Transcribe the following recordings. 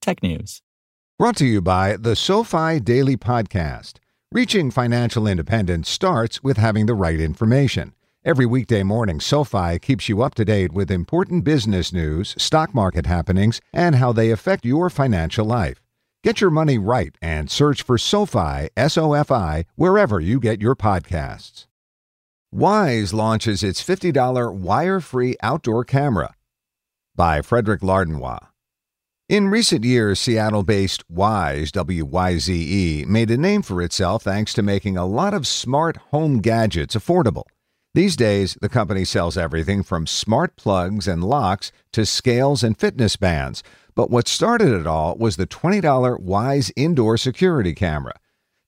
technews. Brought to you by the SoFi Daily Podcast. Reaching financial independence starts with having the right information. Every weekday morning, SoFi keeps you up to date with important business news, stock market happenings, and how they affect your financial life. Get your money right and search for SoFi, S O F I, wherever you get your podcasts. Wyze launches its $50 wire free outdoor camera by Frederick Lardinois. In recent years, Seattle based Wyze, W Y Z E, made a name for itself thanks to making a lot of smart home gadgets affordable. These days, the company sells everything from smart plugs and locks to scales and fitness bands. But what started it all was the $20 Wyze indoor security camera.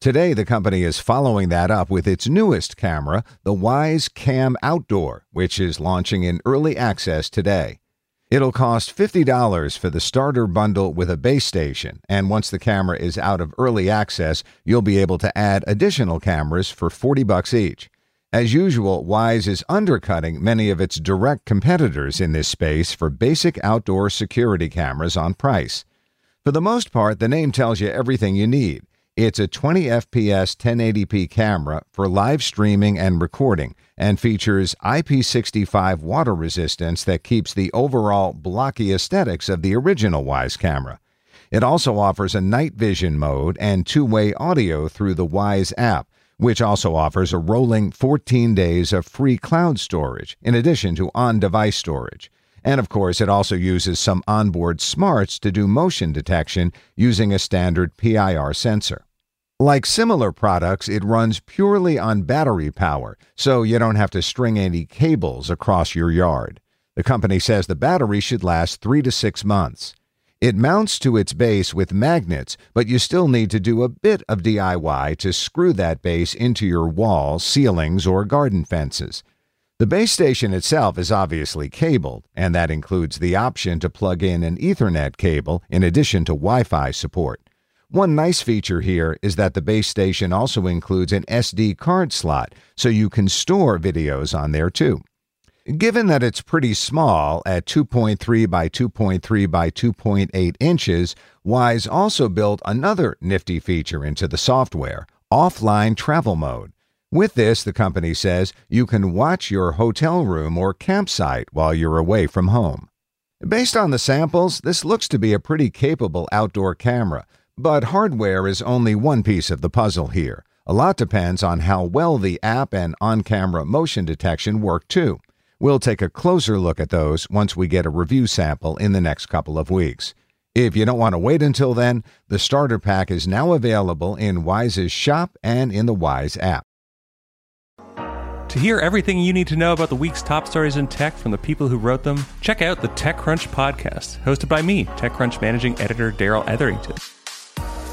Today, the company is following that up with its newest camera, the Wyze Cam Outdoor, which is launching in early access today. It'll cost $50 for the starter bundle with a base station, and once the camera is out of early access, you'll be able to add additional cameras for 40 bucks each. As usual, Wyze is undercutting many of its direct competitors in this space for basic outdoor security cameras on price. For the most part, the name tells you everything you need. It's a 20 FPS 1080p camera for live streaming and recording and features IP65 water resistance that keeps the overall blocky aesthetics of the original Wyze camera. It also offers a night vision mode and two way audio through the Wyze app, which also offers a rolling 14 days of free cloud storage in addition to on device storage. And of course, it also uses some onboard smarts to do motion detection using a standard PIR sensor. Like similar products, it runs purely on battery power, so you don't have to string any cables across your yard. The company says the battery should last three to six months. It mounts to its base with magnets, but you still need to do a bit of DIY to screw that base into your walls, ceilings, or garden fences. The base station itself is obviously cabled, and that includes the option to plug in an Ethernet cable in addition to Wi Fi support. One nice feature here is that the base station also includes an SD card slot, so you can store videos on there too. Given that it's pretty small at 2.3 by 2.3 by 2.8 inches, Wyze also built another nifty feature into the software offline travel mode. With this, the company says, you can watch your hotel room or campsite while you're away from home. Based on the samples, this looks to be a pretty capable outdoor camera, but hardware is only one piece of the puzzle here. A lot depends on how well the app and on camera motion detection work too. We'll take a closer look at those once we get a review sample in the next couple of weeks. If you don't want to wait until then, the starter pack is now available in Wyze's shop and in the Wyze app. To hear everything you need to know about the week's top stories in tech from the people who wrote them, check out the TechCrunch podcast, hosted by me, TechCrunch managing editor Darrell Etherington.